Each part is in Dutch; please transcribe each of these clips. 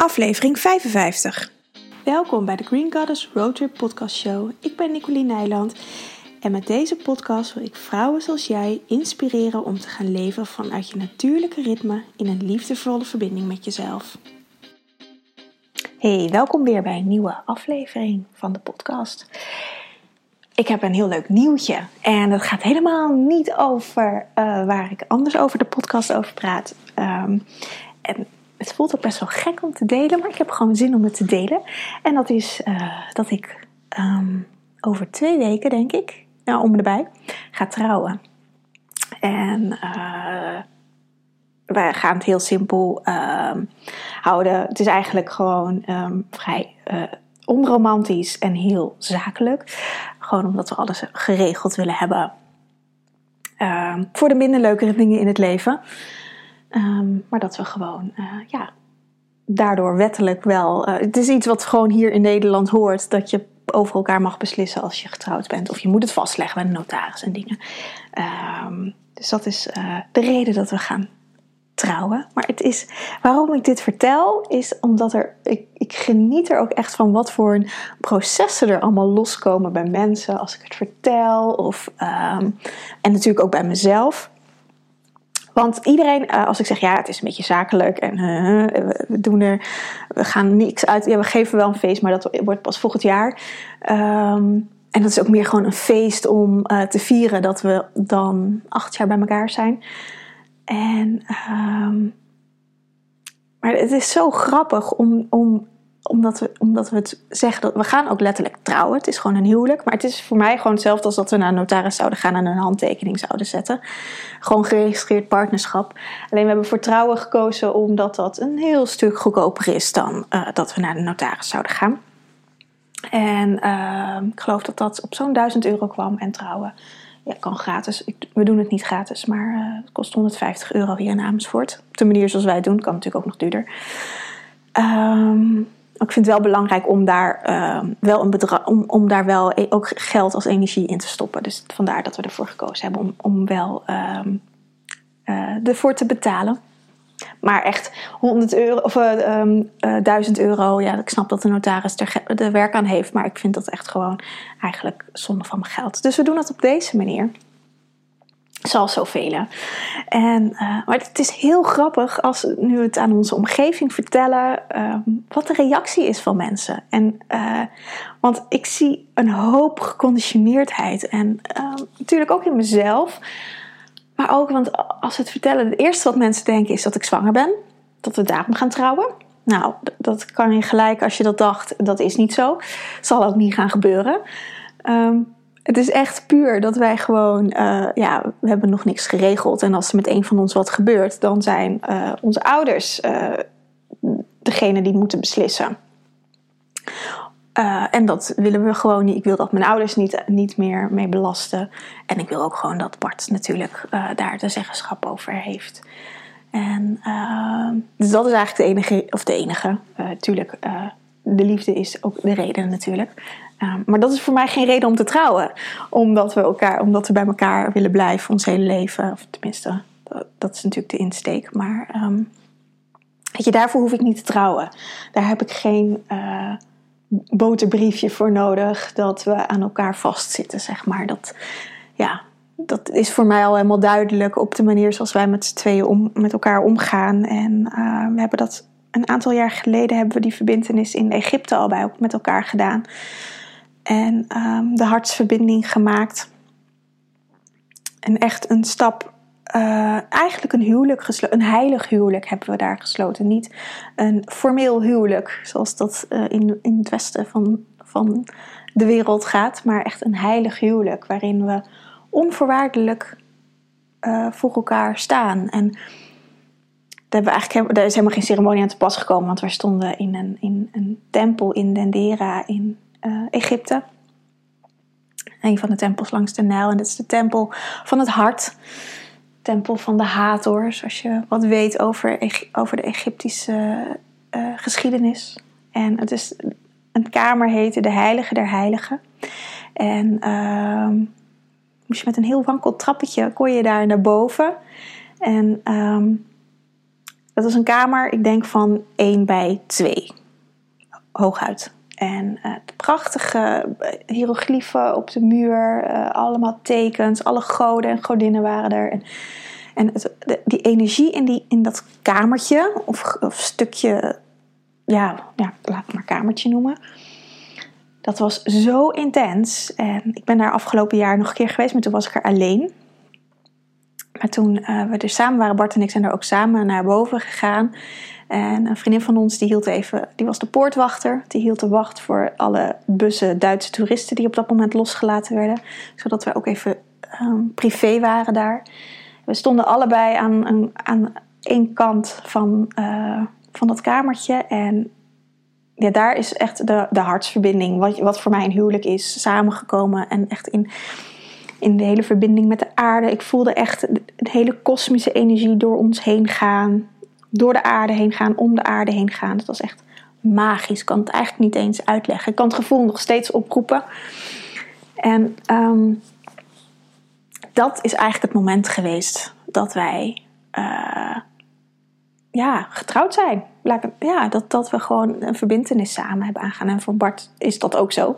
aflevering 55. Welkom bij de Green Goddess Roadtrip Podcast Show. Ik ben Nicoline Nijland en met deze podcast wil ik vrouwen zoals jij inspireren om te gaan leven vanuit je natuurlijke ritme in een liefdevolle verbinding met jezelf. Hey, welkom weer bij een nieuwe aflevering van de podcast. Ik heb een heel leuk nieuwtje en dat gaat helemaal niet over uh, waar ik anders over de podcast over praat. Um, en het voelt ook best wel gek om te delen, maar ik heb gewoon zin om het te delen. En dat is uh, dat ik um, over twee weken, denk ik, nou, om erbij, ga trouwen. En uh, wij gaan het heel simpel uh, houden. Het is eigenlijk gewoon um, vrij uh, onromantisch en heel zakelijk. Gewoon omdat we alles geregeld willen hebben. Voor de minder leukere dingen in het leven. Um, maar dat we gewoon, uh, ja, daardoor wettelijk wel. Uh, het is iets wat gewoon hier in Nederland hoort: dat je over elkaar mag beslissen als je getrouwd bent. Of je moet het vastleggen bij een notaris en dingen. Um, dus dat is uh, de reden dat we gaan trouwen. Maar het is, waarom ik dit vertel, is omdat er, ik, ik geniet er ook echt van wat voor een processen er allemaal loskomen bij mensen als ik het vertel. Of, um, en natuurlijk ook bij mezelf. Want iedereen, uh, als ik zeg ja, het is een beetje zakelijk en uh, we doen er, we gaan niks uit. Ja, we geven wel een feest, maar dat wordt pas volgend jaar. Um, en dat is ook meer gewoon een feest om uh, te vieren dat we dan acht jaar bij elkaar zijn. En, um, maar het is zo grappig om, om omdat we, omdat we het zeggen dat we gaan ook letterlijk trouwen. Het is gewoon een huwelijk. Maar het is voor mij gewoon hetzelfde als dat we naar een notaris zouden gaan en een handtekening zouden zetten. Gewoon geregistreerd partnerschap. Alleen we hebben voor trouwen gekozen omdat dat een heel stuk goedkoper is dan uh, dat we naar de notaris zouden gaan. En uh, ik geloof dat dat op zo'n 1000 euro kwam. En trouwen ja, kan gratis. We doen het niet gratis, maar uh, het kost 150 euro hier in Amersfoort. Op de manier zoals wij het doen, kan natuurlijk ook nog duurder. Um, ik vind het wel belangrijk om daar uh, wel een om, om daar wel e- ook geld als energie in te stoppen. Dus vandaar dat we ervoor gekozen hebben om, om wel um, uh, ervoor te betalen. Maar echt 100 euro of uh, um, 1000 euro, ja, ik snap dat de notaris er, er werk aan heeft, maar ik vind dat echt gewoon eigenlijk zonde van mijn geld. Dus we doen dat op deze manier. Zoals zoveel. En, uh, maar het is heel grappig als we nu het aan onze omgeving vertellen, uh, wat de reactie is van mensen. En, uh, want ik zie een hoop geconditioneerdheid. En natuurlijk ook in mezelf. Maar ook, want als we het vertellen, het eerste wat mensen denken is dat ik zwanger ben. Dat we daarom gaan trouwen. Nou, dat kan je gelijk als je dat dacht, dat is niet zo. Zal ook niet gaan gebeuren. Um, het is echt puur dat wij gewoon, uh, ja, we hebben nog niks geregeld. En als er met een van ons wat gebeurt, dan zijn uh, onze ouders uh, degene die moeten beslissen. en dat willen we gewoon niet. Ik wil dat mijn ouders niet, niet meer mee belasten. En ik wil ook gewoon dat Bart natuurlijk daar de zeggenschap over heeft. En dus dat is eigenlijk de enige, of de enige, natuurlijk de liefde is ook de reden natuurlijk. Um, maar dat is voor mij geen reden om te trouwen. Omdat we, elkaar, omdat we bij elkaar willen blijven ons hele leven. Of tenminste, dat, dat is natuurlijk de insteek. Maar um, weet je, daarvoor hoef ik niet te trouwen. Daar heb ik geen uh, boterbriefje voor nodig. Dat we aan elkaar vastzitten, zeg maar. Dat, ja, dat is voor mij al helemaal duidelijk op de manier zoals wij met z'n tweeën om, met elkaar omgaan. En uh, we hebben dat een aantal jaar geleden hebben we die verbindenis in Egypte al bij met elkaar gedaan. En um, de hartsverbinding gemaakt. En echt een stap, uh, eigenlijk een huwelijk gesloten. Een heilig huwelijk hebben we daar gesloten. Niet een formeel huwelijk, zoals dat uh, in, in het westen van, van de wereld gaat. Maar echt een heilig huwelijk, waarin we onvoorwaardelijk uh, voor elkaar staan. En daar, hebben eigenlijk, daar is helemaal geen ceremonie aan te pas gekomen, want we stonden in een, in een tempel in Dendera in uh, Egypte. Een van de tempels langs de Nijl. En dat is de tempel van het hart. Tempel van de Hathor, als je wat weet over, over de Egyptische uh, geschiedenis. En het is een kamer heette de Heilige der Heiligen. En uh, moest je met een heel wankel trappetje kon je daar naar boven. En um, het was een kamer, ik denk van 1 bij 2. Hooguit. En uh, prachtige eh, hieroglyphen op de muur, uh, allemaal tekens, alle goden en godinnen waren er. En, en de, die energie in, die, in dat kamertje, of, of stukje, ja, ja, laat het maar kamertje noemen. Dat was zo intens. En ik ben daar afgelopen jaar nog een keer geweest, maar toen was ik er alleen. Maar toen we er samen waren, Bart en ik zijn er ook samen naar boven gegaan. En een vriendin van ons die hield even, die was de poortwachter. Die hield de wacht voor alle bussen Duitse toeristen die op dat moment losgelaten werden. Zodat we ook even um, privé waren daar. We stonden allebei aan, aan, aan één kant van, uh, van dat kamertje. En ja, daar is echt de, de hartsverbinding, wat, wat voor mij een huwelijk is, samengekomen. En echt in, in de hele verbinding met de aarde. Ik voelde echt de hele kosmische energie door ons heen gaan door de aarde heen gaan, om de aarde heen gaan. Dat was echt magisch. Ik kan het eigenlijk niet eens uitleggen. Ik kan het gevoel nog steeds oproepen. En um, dat is eigenlijk het moment geweest dat wij uh, ja, getrouwd zijn. Ja, dat, dat we gewoon een verbindenis samen hebben aangaan. En voor Bart is dat ook zo.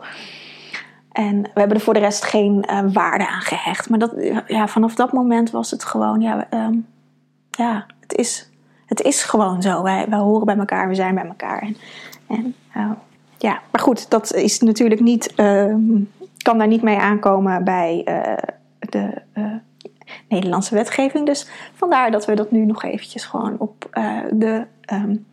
En we hebben er voor de rest geen uh, waarde aan gehecht. Maar dat, ja, vanaf dat moment was het gewoon, ja, um, ja het is het is gewoon zo. Wij, wij horen bij elkaar, we zijn bij elkaar. En, uh, ja, maar goed, dat is natuurlijk niet, uh, kan daar niet mee aankomen bij uh, de Nederlandse wetgeving. Dus vandaar dat we dat nu nog eventjes gewoon op de um,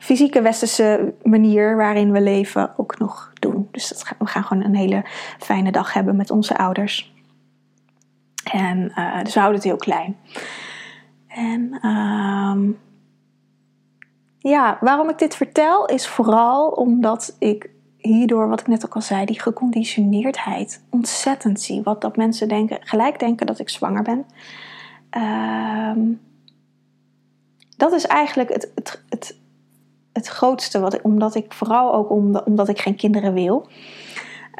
fysieke westerse manier waarin we leven ook nog doen. Dus we gaan gewoon een hele fijne dag hebben met onze ouders. En dus we houden het heel klein. En um, ja, waarom ik dit vertel is vooral omdat ik hierdoor, wat ik net ook al zei, die geconditioneerdheid ontzettend zie. Wat dat mensen denken, gelijk denken dat ik zwanger ben. Um, dat is eigenlijk het, het, het, het grootste, wat omdat ik vooral ook omdat ik geen kinderen wil.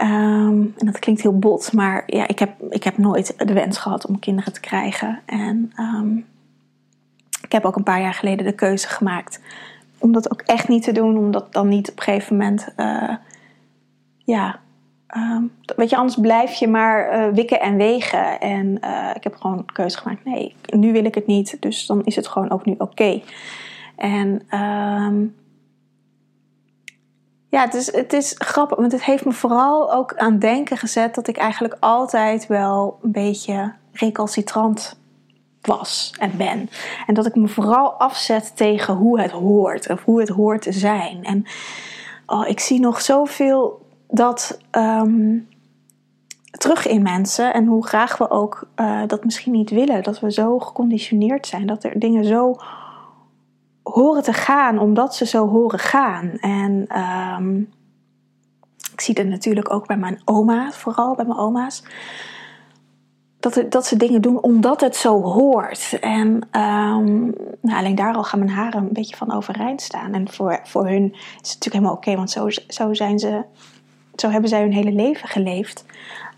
Um, en dat klinkt heel bot, maar ja, ik heb, ik heb nooit de wens gehad om kinderen te krijgen. En um, ik heb ook een paar jaar geleden de keuze gemaakt om dat ook echt niet te doen, omdat dan niet op een gegeven moment, uh, ja, um, weet je, anders blijf je maar uh, wikken en wegen. En uh, ik heb gewoon een keuze gemaakt, nee, nu wil ik het niet, dus dan is het gewoon ook nu oké. En ja, het is, het is grappig, want het heeft me vooral ook aan denken gezet dat ik eigenlijk altijd wel een beetje recalcitrant was en ben. En dat ik me vooral afzet tegen hoe het hoort of hoe het hoort te zijn. En oh, ik zie nog zoveel dat um, terug in mensen en hoe graag we ook uh, dat misschien niet willen. Dat we zo geconditioneerd zijn, dat er dingen zo horen te gaan omdat ze zo horen gaan. En um, ik zie dat natuurlijk ook bij mijn oma, vooral bij mijn oma's dat, dat ze dingen doen omdat het zo hoort. En um, nou, alleen daar al gaan mijn haren een beetje van overeind staan. En voor, voor hun is het natuurlijk helemaal oké, want zo, zo, zijn ze, zo hebben zij hun hele leven geleefd.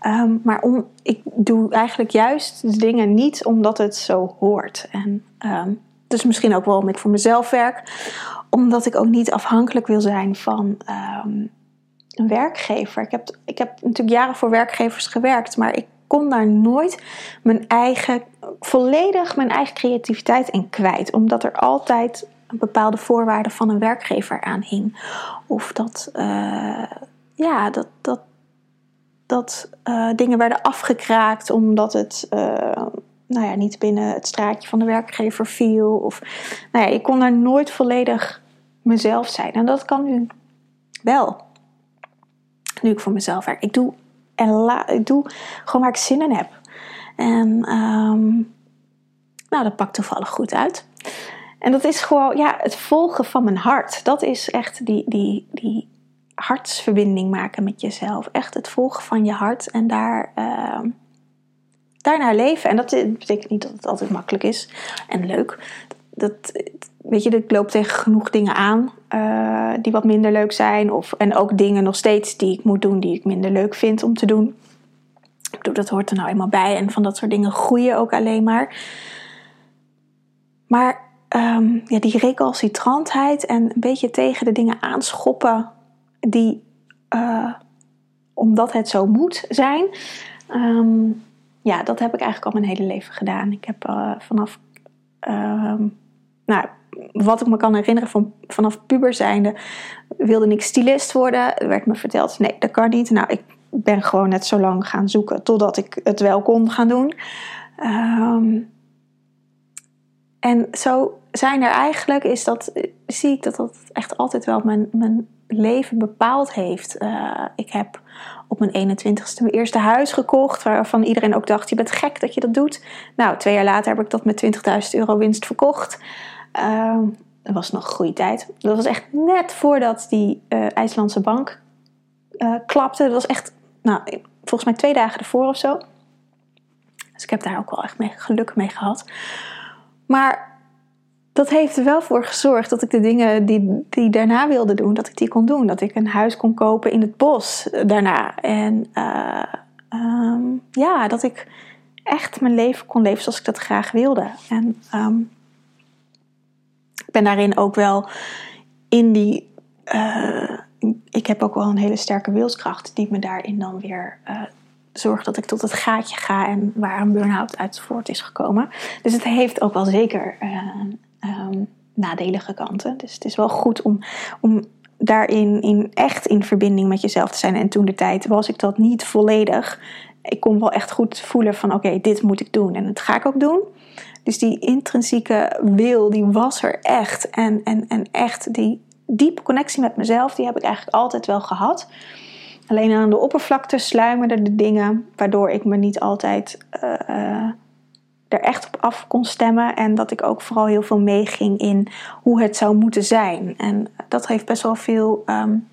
Um, maar om, ik doe eigenlijk juist dingen niet omdat het zo hoort. En dus misschien ook wel omdat ik voor mezelf werk, omdat ik ook niet afhankelijk wil zijn van een werkgever. Ik heb, ik heb natuurlijk jaren voor werkgevers gewerkt, maar ik kon daar nooit mijn eigen, volledig mijn eigen creativiteit in kwijt. Omdat er altijd een bepaalde voorwaarden van een werkgever aan hing. Of dat, uh, ja, dat, dat, dat uh, dingen werden afgekraakt omdat het uh, nou ja, niet binnen het straatje van de werkgever viel. Of, nou ja, ik kon daar nooit volledig mezelf zijn. En dat kan nu wel. Nu ik voor mezelf werk. Ik doe en la, ik doe gewoon waar ik zin in heb. En um, nou, dat pakt toevallig goed uit. En dat is gewoon ja, het volgen van mijn hart. Dat is echt die, die, die hartsverbinding maken met jezelf. Echt het volgen van je hart en daar, uh, daarnaar leven. En dat betekent niet dat het altijd makkelijk is en leuk. Dat, weet je, ik loop tegen genoeg dingen aan uh, die wat minder leuk zijn. Of, en ook dingen nog steeds die ik moet doen die ik minder leuk vind om te doen. Ik bedoel, dat hoort er nou eenmaal bij. En van dat soort dingen groeien ook alleen maar. Maar um, ja, die recalcitrantheid en een beetje tegen de dingen aanschoppen die, uh, omdat het zo moet zijn. Um, ja, dat heb ik eigenlijk al mijn hele leven gedaan. Ik heb uh, vanaf, um, nou, wat ik me kan herinneren van, vanaf puber zijnde, wilde ik stylist worden. Er werd me verteld, nee, dat kan niet. Nou, ik ben gewoon net zo lang gaan zoeken totdat ik het wel kon gaan doen. Um, en zo zijn er eigenlijk, is dat, zie ik dat dat echt altijd wel mijn, mijn leven bepaald heeft. Uh, ik heb op mijn 21ste mijn eerste huis gekocht, waarvan iedereen ook dacht: je bent gek dat je dat doet. Nou, twee jaar later heb ik dat met 20.000 euro winst verkocht. Uh, dat was nog een goede tijd. Dat was echt net voordat die uh, IJslandse bank klapte. Dat was echt, nou, volgens mij twee dagen ervoor of zo. Dus ik heb daar ook wel echt mee, geluk mee gehad. Maar dat heeft er wel voor gezorgd dat ik de dingen die, die daarna wilde doen, dat ik die kon doen. Dat ik een huis kon kopen in het bos eh, daarna. En uh, um, ja, dat ik echt mijn leven kon leven zoals ik dat graag wilde. En um, ik ben daarin ook wel in die. Uh, ik heb ook wel een hele sterke wilskracht die me daarin dan weer uh, zorg dat ik tot het gaatje ga en waar een burn-out uit voort is gekomen. Dus het heeft ook wel zeker uh, um, nadelige kanten. Dus het is wel goed om, om daarin in, echt in verbinding met jezelf te zijn. En toen de tijd was ik dat niet volledig. Ik kon wel echt goed voelen van oké, dit moet ik doen en dat ga ik ook doen. Dus die intrinsieke wil, die was er echt. En, en, en echt die diepe connectie met mezelf, die heb ik eigenlijk altijd wel gehad. Alleen aan de oppervlakte sluimerden de dingen waardoor ik me niet altijd uh, er echt op af kon stemmen. En dat ik ook vooral heel veel meeging in hoe het zou moeten zijn. En dat heeft best wel veel um,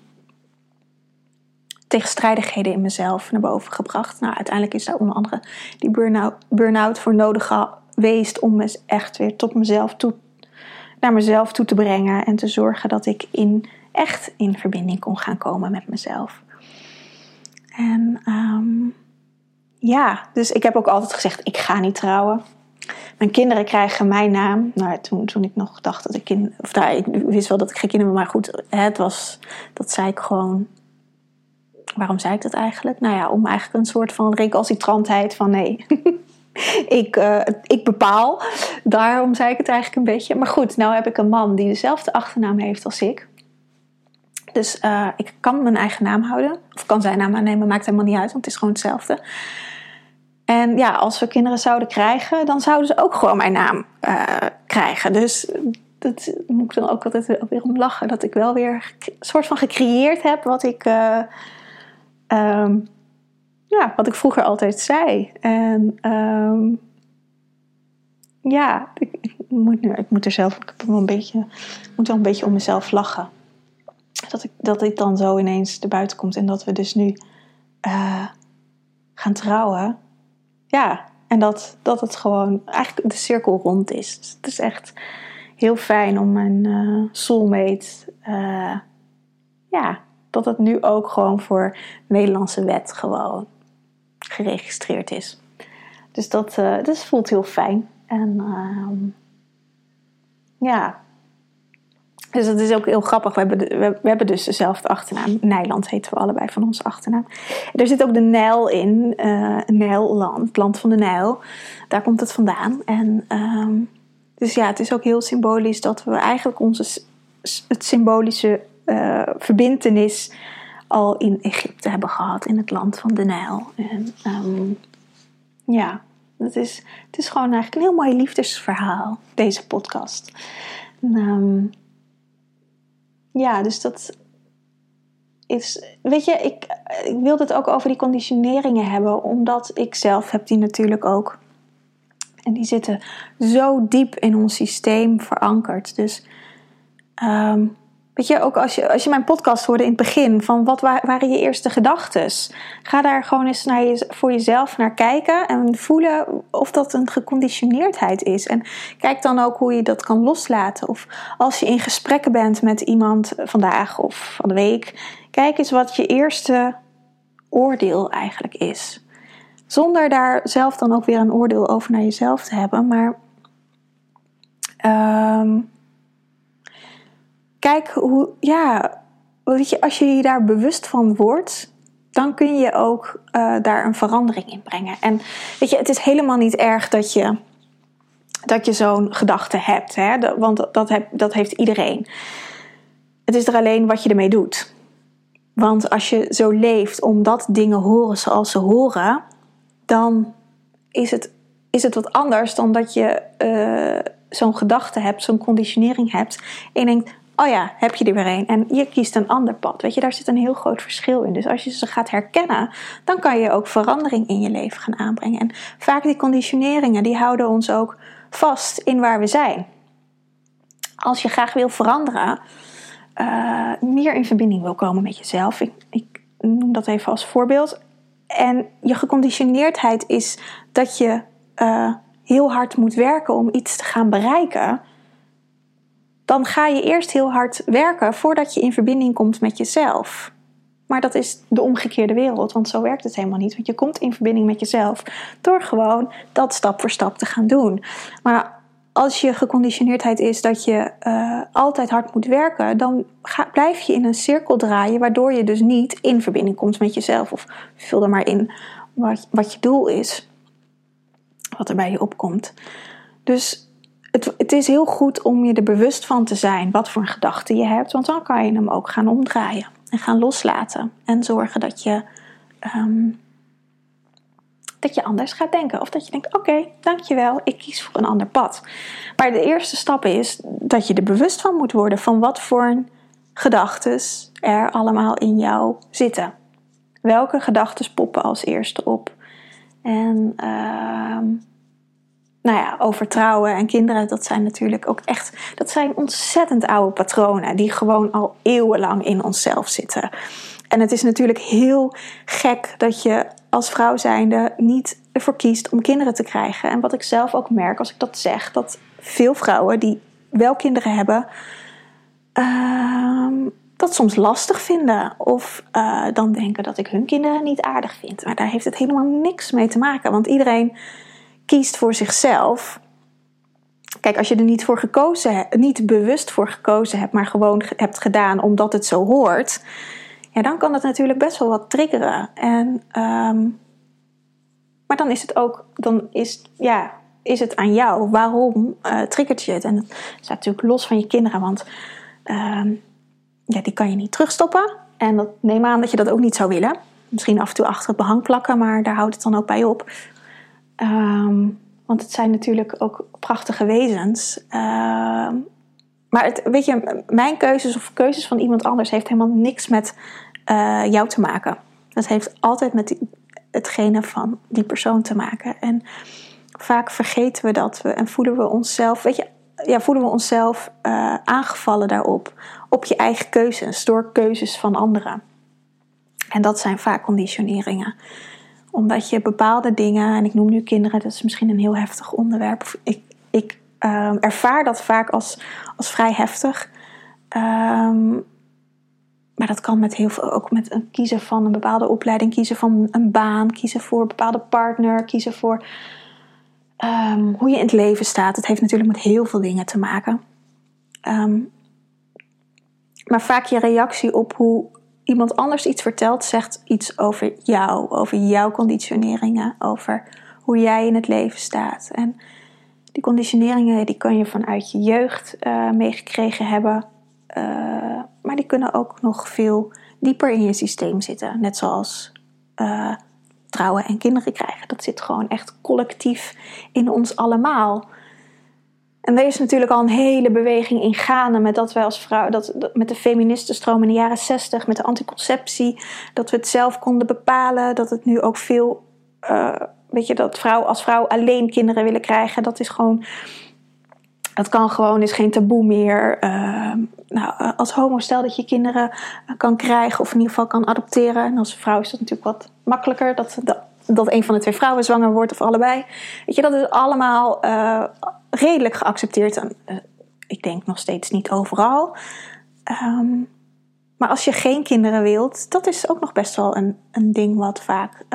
tegenstrijdigheden in mezelf naar boven gebracht. Nou, uiteindelijk is daar onder andere die burn-out, burn voor nodig geweest om me echt weer tot mezelf toe, naar mezelf toe te brengen. En te zorgen dat ik in, echt in verbinding kon gaan komen met mezelf. En um, ja, dus ik heb ook altijd gezegd: ik ga niet trouwen. Mijn kinderen krijgen mijn naam. Nou, toen, toen ik nog dacht dat ik kind, of nou, ik wist wel dat ik geen kinderen, maar goed, het was, dat zei ik gewoon. Waarom zei ik dat eigenlijk? Nou ja, om eigenlijk een soort van recalcitrantheid van nee, ik, uh, ik bepaal. Daarom zei ik het eigenlijk een beetje. Maar goed, nou heb ik een man die dezelfde achternaam heeft als ik. Dus uh, ik kan mijn eigen naam houden. Of kan zijn naam aannemen, maakt helemaal niet uit, want het is gewoon hetzelfde. En ja, als we kinderen zouden krijgen, dan zouden ze ook gewoon mijn naam uh, krijgen. Dus dat moet ik dan ook altijd weer om lachen. Dat ik wel weer een soort van gecreëerd heb wat ik, uh, um, ja, wat ik vroeger altijd zei. En um, ja, ik, moet moet er zelf ik wel een beetje, moet wel een beetje om mezelf lachen. Dat, ik, dat dit dan zo ineens erbuiten komt en dat we dus nu uh, gaan trouwen ja, en dat, dat het gewoon eigenlijk de cirkel rond is. Dus het is echt heel fijn om mijn uh, soulmate, uh, ja, dat het nu ook gewoon voor Nederlandse wet gewoon geregistreerd is. Dus dat, uh, voelt heel fijn. En uh, ja, dus dat is ook heel grappig. We hebben, we, hebben dus dezelfde achternaam. Nijland heten we allebei van onze achternaam. Er zit ook de Nijl in. Uh, Nijlland, land van de Nijl. Daar komt het vandaan. En, um, dus ja, het is ook heel symbolisch dat we eigenlijk onze, het symbolische uh, verbintenis al in Egypte hebben gehad. In het land van de Nijl. En um, ja, het is, het is gewoon eigenlijk een heel mooi liefdesverhaal, deze podcast. En, um, ja, dus dat is. Weet je, ik, ik wil het ook over die conditioneringen hebben, omdat ik zelf heb die natuurlijk ook. En die zitten zo diep in ons systeem verankerd. Dus um, Weet je, ook als je, als je mijn podcast hoorde in het begin, van wat waren je eerste gedachten? Ga daar gewoon eens naar je, voor jezelf naar kijken en voelen of dat een geconditioneerdheid is. En kijk dan ook hoe je dat kan loslaten. Of als je in gesprekken bent met iemand vandaag of van de week, kijk eens wat je eerste oordeel eigenlijk is. Zonder daar zelf dan ook weer een oordeel over naar jezelf te hebben, maar Ehm, kijk hoe, ja, weet je, als je je daar bewust van wordt, dan kun je ook uh, daar een verandering in brengen. En weet je, het is helemaal niet erg dat je, dat je zo'n gedachte hebt, hè? want dat, heb, dat heeft iedereen. Het is er alleen wat je ermee doet. Want als je zo leeft omdat dingen horen zoals ze horen, dan is het, is het wat anders dan dat je uh, zo'n gedachte hebt, zo'n conditionering hebt. En je denkt, oh ja, heb je er weer een. En je kiest een ander pad. Weet je, daar zit een heel groot verschil in. Dus als je ze gaat herkennen, dan kan je ook verandering in je leven gaan aanbrengen. En vaak die conditioneringen, die houden ons ook vast in waar we zijn. Als je graag wil veranderen, uh, meer in verbinding wil komen met jezelf. Ik, ik noem dat even als voorbeeld. En je geconditioneerdheid is dat je uh, heel hard moet werken om iets te gaan bereiken. Dan ga je eerst heel hard werken voordat je in verbinding komt met jezelf. Maar dat is de omgekeerde wereld, want zo werkt het helemaal niet. Want je komt in verbinding met jezelf door gewoon dat stap voor stap te gaan doen. Maar als je geconditioneerdheid is dat je uh, altijd hard moet werken, dan ga, blijf je in een cirkel draaien, waardoor je dus niet in verbinding komt met jezelf. Of vul er maar in wat, wat je doel is, wat er bij je opkomt. Dus het, het is heel goed om je er bewust van te zijn wat voor een gedachte je hebt, want dan kan je hem ook gaan omdraaien en gaan loslaten en zorgen dat je. Um, dat je anders gaat denken. Of dat je denkt: oké, dankjewel, ik kies voor een ander pad. Maar de eerste stap is dat je er bewust van moet worden van wat voor gedachten er allemaal in jou zitten. Welke gedachten poppen als eerste op? En uh, nou ja, over trouwen en kinderen, dat zijn natuurlijk ook echt, dat zijn ontzettend oude patronen die gewoon al eeuwenlang in onszelf zitten. En het is natuurlijk heel gek dat je als vrouw zijnde niet ervoor kiest om kinderen te krijgen. En wat ik zelf ook merk als ik dat zeg, dat veel vrouwen die wel kinderen hebben, uh, dat soms lastig vinden. Of uh, dan denken dat ik hun kinderen niet aardig vind. Maar daar heeft het helemaal niks mee te maken. Want iedereen kiest voor zichzelf. Kijk, als je er niet voor gekozen niet bewust voor gekozen hebt, maar gewoon hebt gedaan omdat het zo hoort ja, dan kan het natuurlijk best wel wat triggeren. En, um, maar dan is het ook, dan is, ja, is het aan jou. Waarom uh, triggert je het? En dat staat natuurlijk los van je kinderen, want um, ja, die kan je niet terugstoppen. En dat, neem aan dat je dat ook niet zou willen. Misschien af en toe achter het behang plakken, maar daar houdt het dan ook bij op. Um, want het zijn natuurlijk ook prachtige wezens. Uh, maar het, weet je, mijn keuzes of keuzes van iemand anders heeft helemaal niks met uh, jou te maken. Dat heeft altijd met hetgene van die persoon te maken. En vaak vergeten we dat we en voelen we onszelf, weet je, ja, voelen we onszelf uh, aangevallen daarop. Op je eigen keuzes, door keuzes van anderen. En dat zijn vaak conditioneringen. Omdat je bepaalde dingen, en ik noem nu kinderen, dat is misschien een heel heftig onderwerp. Ik, ik um, ervaar dat vaak als, als vrij heftig. Um, maar dat kan met heel veel, ook met een kiezen van een bepaalde opleiding, kiezen van een baan, kiezen voor een bepaalde partner, kiezen voor um, hoe je in het leven staat. Het heeft natuurlijk met heel veel dingen te maken. maar vaak je reactie op hoe iemand anders iets vertelt, zegt iets over jou, over jouw conditioneringen, over hoe jij in het leven staat. En die conditioneringen die kun je vanuit je jeugd uh, meegekregen hebben. Uh, maar die kunnen ook nog veel dieper in je systeem zitten. Net zoals uh, trouwen en kinderen krijgen. Dat zit gewoon echt collectief in ons allemaal. En er is natuurlijk al een hele beweging in gaande met dat wij als vrouw, dat, met de feministenstroom in de jaren 60, met de anticonceptie, dat we het zelf konden bepalen, dat het nu ook veel weet je, dat vrouw als vrouw alleen kinderen willen krijgen, dat is gewoon. Dat kan gewoon, is geen taboe meer. Uh, nou, eh, als homo, stel dat je kinderen eh, kan krijgen of in ieder geval kan adopteren. En als vrouw is dat natuurlijk wat makkelijker. Dat, dat, dat een van de twee vrouwen zwanger wordt of allebei. Weet je, dat is allemaal uh, redelijk geaccepteerd. En, uh, ik denk nog steeds niet overal. Um, maar als je geen kinderen wilt, dat is ook nog best wel een, een ding wat vaak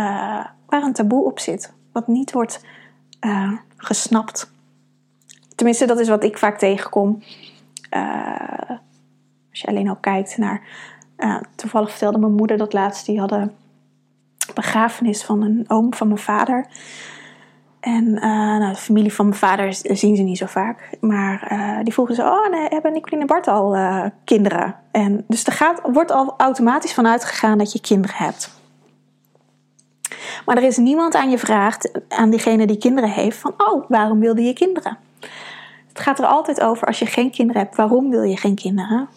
waar een taboe op zit, wat niet wordt gesnapt. tenminste, dat is wat ik vaak tegenkom. Als je alleen al kijkt naar. Toevallig vertelde mijn moeder dat laatst. Die hadden begrafenis van een oom van mijn vader. En uh, nou, de familie van mijn vader zien ze niet zo vaak. Maar uh, die vroegen ze: Oh, nee, hebben Nicoline en Bart al uh, kinderen? En dus er gaat, wordt al automatisch vanuit gegaan dat je kinderen hebt. Maar er is niemand aan je vraagt, aan diegene die kinderen heeft, van: Oh, waarom wilde je kinderen? Het gaat er altijd over als je geen kinderen hebt, waarom wil je geen kinderen?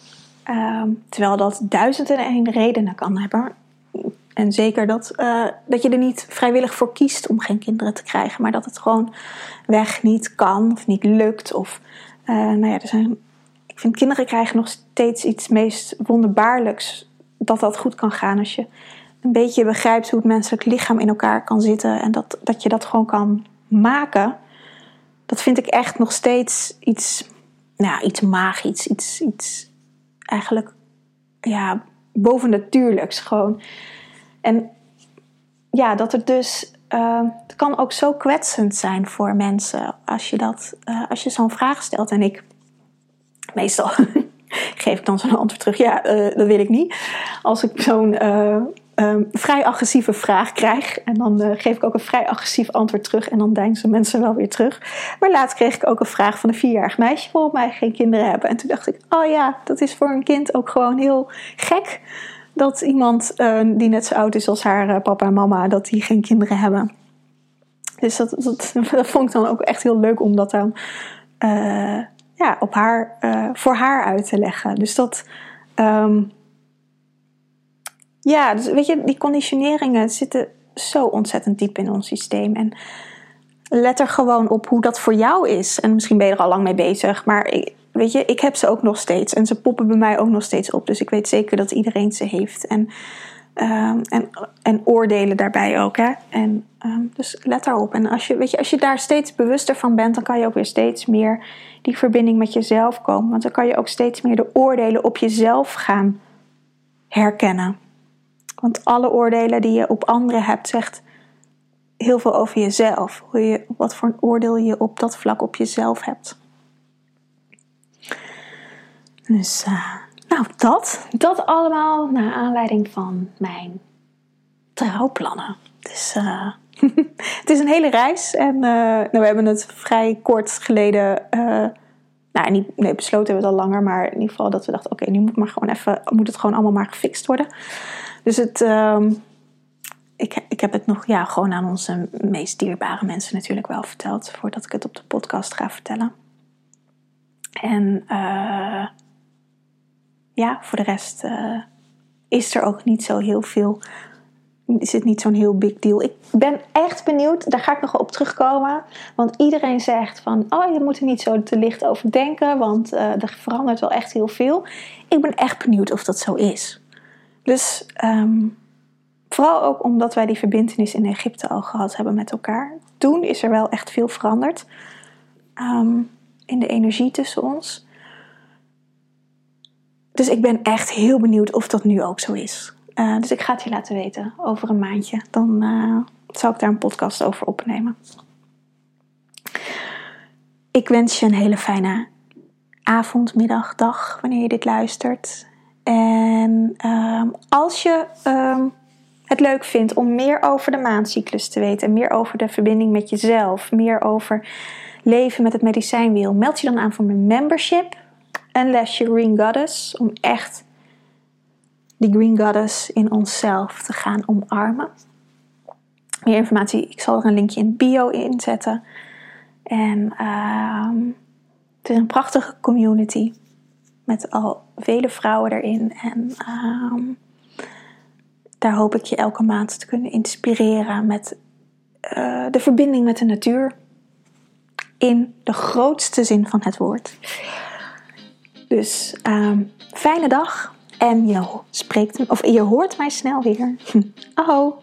Um, terwijl dat duizenden en één redenen kan hebben. En zeker dat, uh, dat je er niet vrijwillig voor kiest om geen kinderen te krijgen, maar dat het gewoon weg niet kan of niet lukt. Of, uh, nou ja, er zijn, ik vind kinderen krijgen nog steeds iets meest wonderbaarlijks. Dat dat goed kan gaan als je een beetje begrijpt hoe het menselijk lichaam in elkaar kan zitten en dat, dat je dat gewoon kan maken. Dat vind ik echt nog steeds iets, nou, iets magisch, iets, iets eigenlijk ja, bovennatuurlijks. Gewoon en ja, dat het dus. Uh, het kan ook zo kwetsend zijn voor mensen als je, dat, uh, als je zo'n vraag stelt. En ik, meestal geef ik dan zo'n antwoord terug: ja, uh, dat wil ik niet. Als ik zo'n ehm, vrij agressieve vraag krijg. En dan geef ik ook een vrij agressief antwoord terug. En dan deinzen mensen wel weer terug. Maar laatst kreeg ik ook een vraag van een vierjarig meisje: waarom mij geen kinderen hebben. En toen dacht ik: oh ja, dat is voor een kind ook gewoon heel gek dat iemand uh, die net zo oud is als haar uh, papa en mama, dat die geen kinderen hebben. Dus dat, dat, vond ik dan ook echt heel leuk om dat dan uh, ja, op haar, voor haar uit te leggen. Dus dat. Um, ja, dus weet je, die conditioneringen zitten zo ontzettend diep in ons systeem. En let er gewoon op hoe dat voor jou is. En misschien ben je er al lang mee bezig, maar ik, weet je, ik heb ze ook nog steeds. En ze poppen bij mij ook nog steeds op. Dus ik weet zeker dat iedereen ze heeft. En, um, en, en oordelen daarbij ook. Hè? En, um, dus let daarop. En als je, weet je, als je daar steeds bewuster van bent, dan kan je ook weer steeds meer die verbinding met jezelf komen. Want dan kan je ook steeds meer de oordelen op jezelf gaan herkennen. Want alle oordelen die je op anderen hebt, zegt heel veel over jezelf. Hoe je, wat voor een oordeel je op dat vlak op jezelf hebt. Dus uh, nou, dat. Dat allemaal naar aanleiding van mijn trouwplannen. Dus uh, het is een hele reis. En uh, nou, we hebben het vrij kort geleden. nou, niet, nee, besloten hebben we het al langer. Maar in ieder geval dat we dachten: oké, okay, nu moet, maar gewoon even, moet het gewoon allemaal maar gefixt worden. Dus het. Um, ik, ik heb het nog ja, gewoon aan onze meest dierbare mensen natuurlijk wel verteld. Voordat ik het op de podcast ga vertellen. En uh, ja, voor de rest uh, is er ook niet zo heel veel. Is het niet zo'n heel big deal. Ik ben echt benieuwd, daar ga ik nog op terugkomen. Want iedereen zegt van, oh je moet er niet zo te licht over denken, want uh, er verandert wel echt heel veel. Ik ben echt benieuwd of dat zo is. Dus um, vooral ook omdat wij die verbindenis in Egypte al gehad hebben met elkaar. Toen is er wel echt veel veranderd um, in de energie tussen ons. Dus ik ben echt heel benieuwd of dat nu ook zo is. Uh, dus ik ga het je laten weten over een maandje. Dan uh, zal ik daar een podcast over opnemen. Ik wens je een hele fijne avond, middag, dag wanneer je dit luistert. En um, als je um, het leuk vindt om meer over de maancyclus te weten, meer over de verbinding met jezelf, meer over leven met het medicijnwiel, meld je dan aan voor mijn membership een lesje Green Goddess. Om echt die Green Goddess in onszelf te gaan omarmen. Meer informatie, ik zal er een linkje in bio inzetten. En uh, het is een prachtige community. Met al vele vrouwen erin. En uh, daar hoop ik je elke maand te kunnen inspireren met uh, de verbinding met de natuur. In de grootste zin van het woord. Dus um, fijne dag en je, spreekt, of je hoort mij snel weer. Aho!